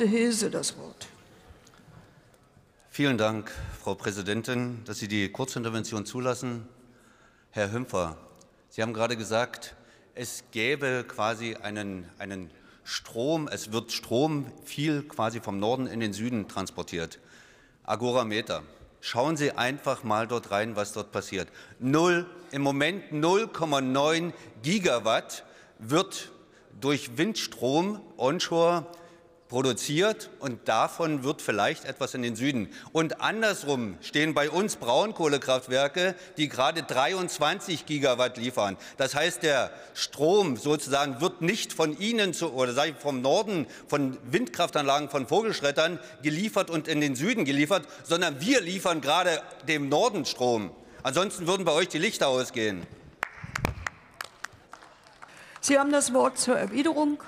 Abgeordnete Hese das Wort. Vielen Dank, Frau Präsidentin, dass Sie die Kurzintervention zulassen. Herr Hümpfer, Sie haben gerade gesagt, es gäbe quasi einen, einen Strom, es wird Strom viel quasi vom Norden in den Süden transportiert. Agorameter. Schauen Sie einfach mal dort rein, was dort passiert. Null, Im Moment 0,9 Gigawatt wird durch Windstrom onshore produziert und davon wird vielleicht etwas in den Süden. Und andersrum stehen bei uns Braunkohlekraftwerke, die gerade 23 Gigawatt liefern. Das heißt, der Strom sozusagen wird nicht von Ihnen zu, oder sage ich vom Norden von Windkraftanlagen von Vogelschreddern geliefert und in den Süden geliefert, sondern wir liefern gerade dem Norden Strom. Ansonsten würden bei euch die Lichter ausgehen. Sie haben das Wort zur Erwiderung.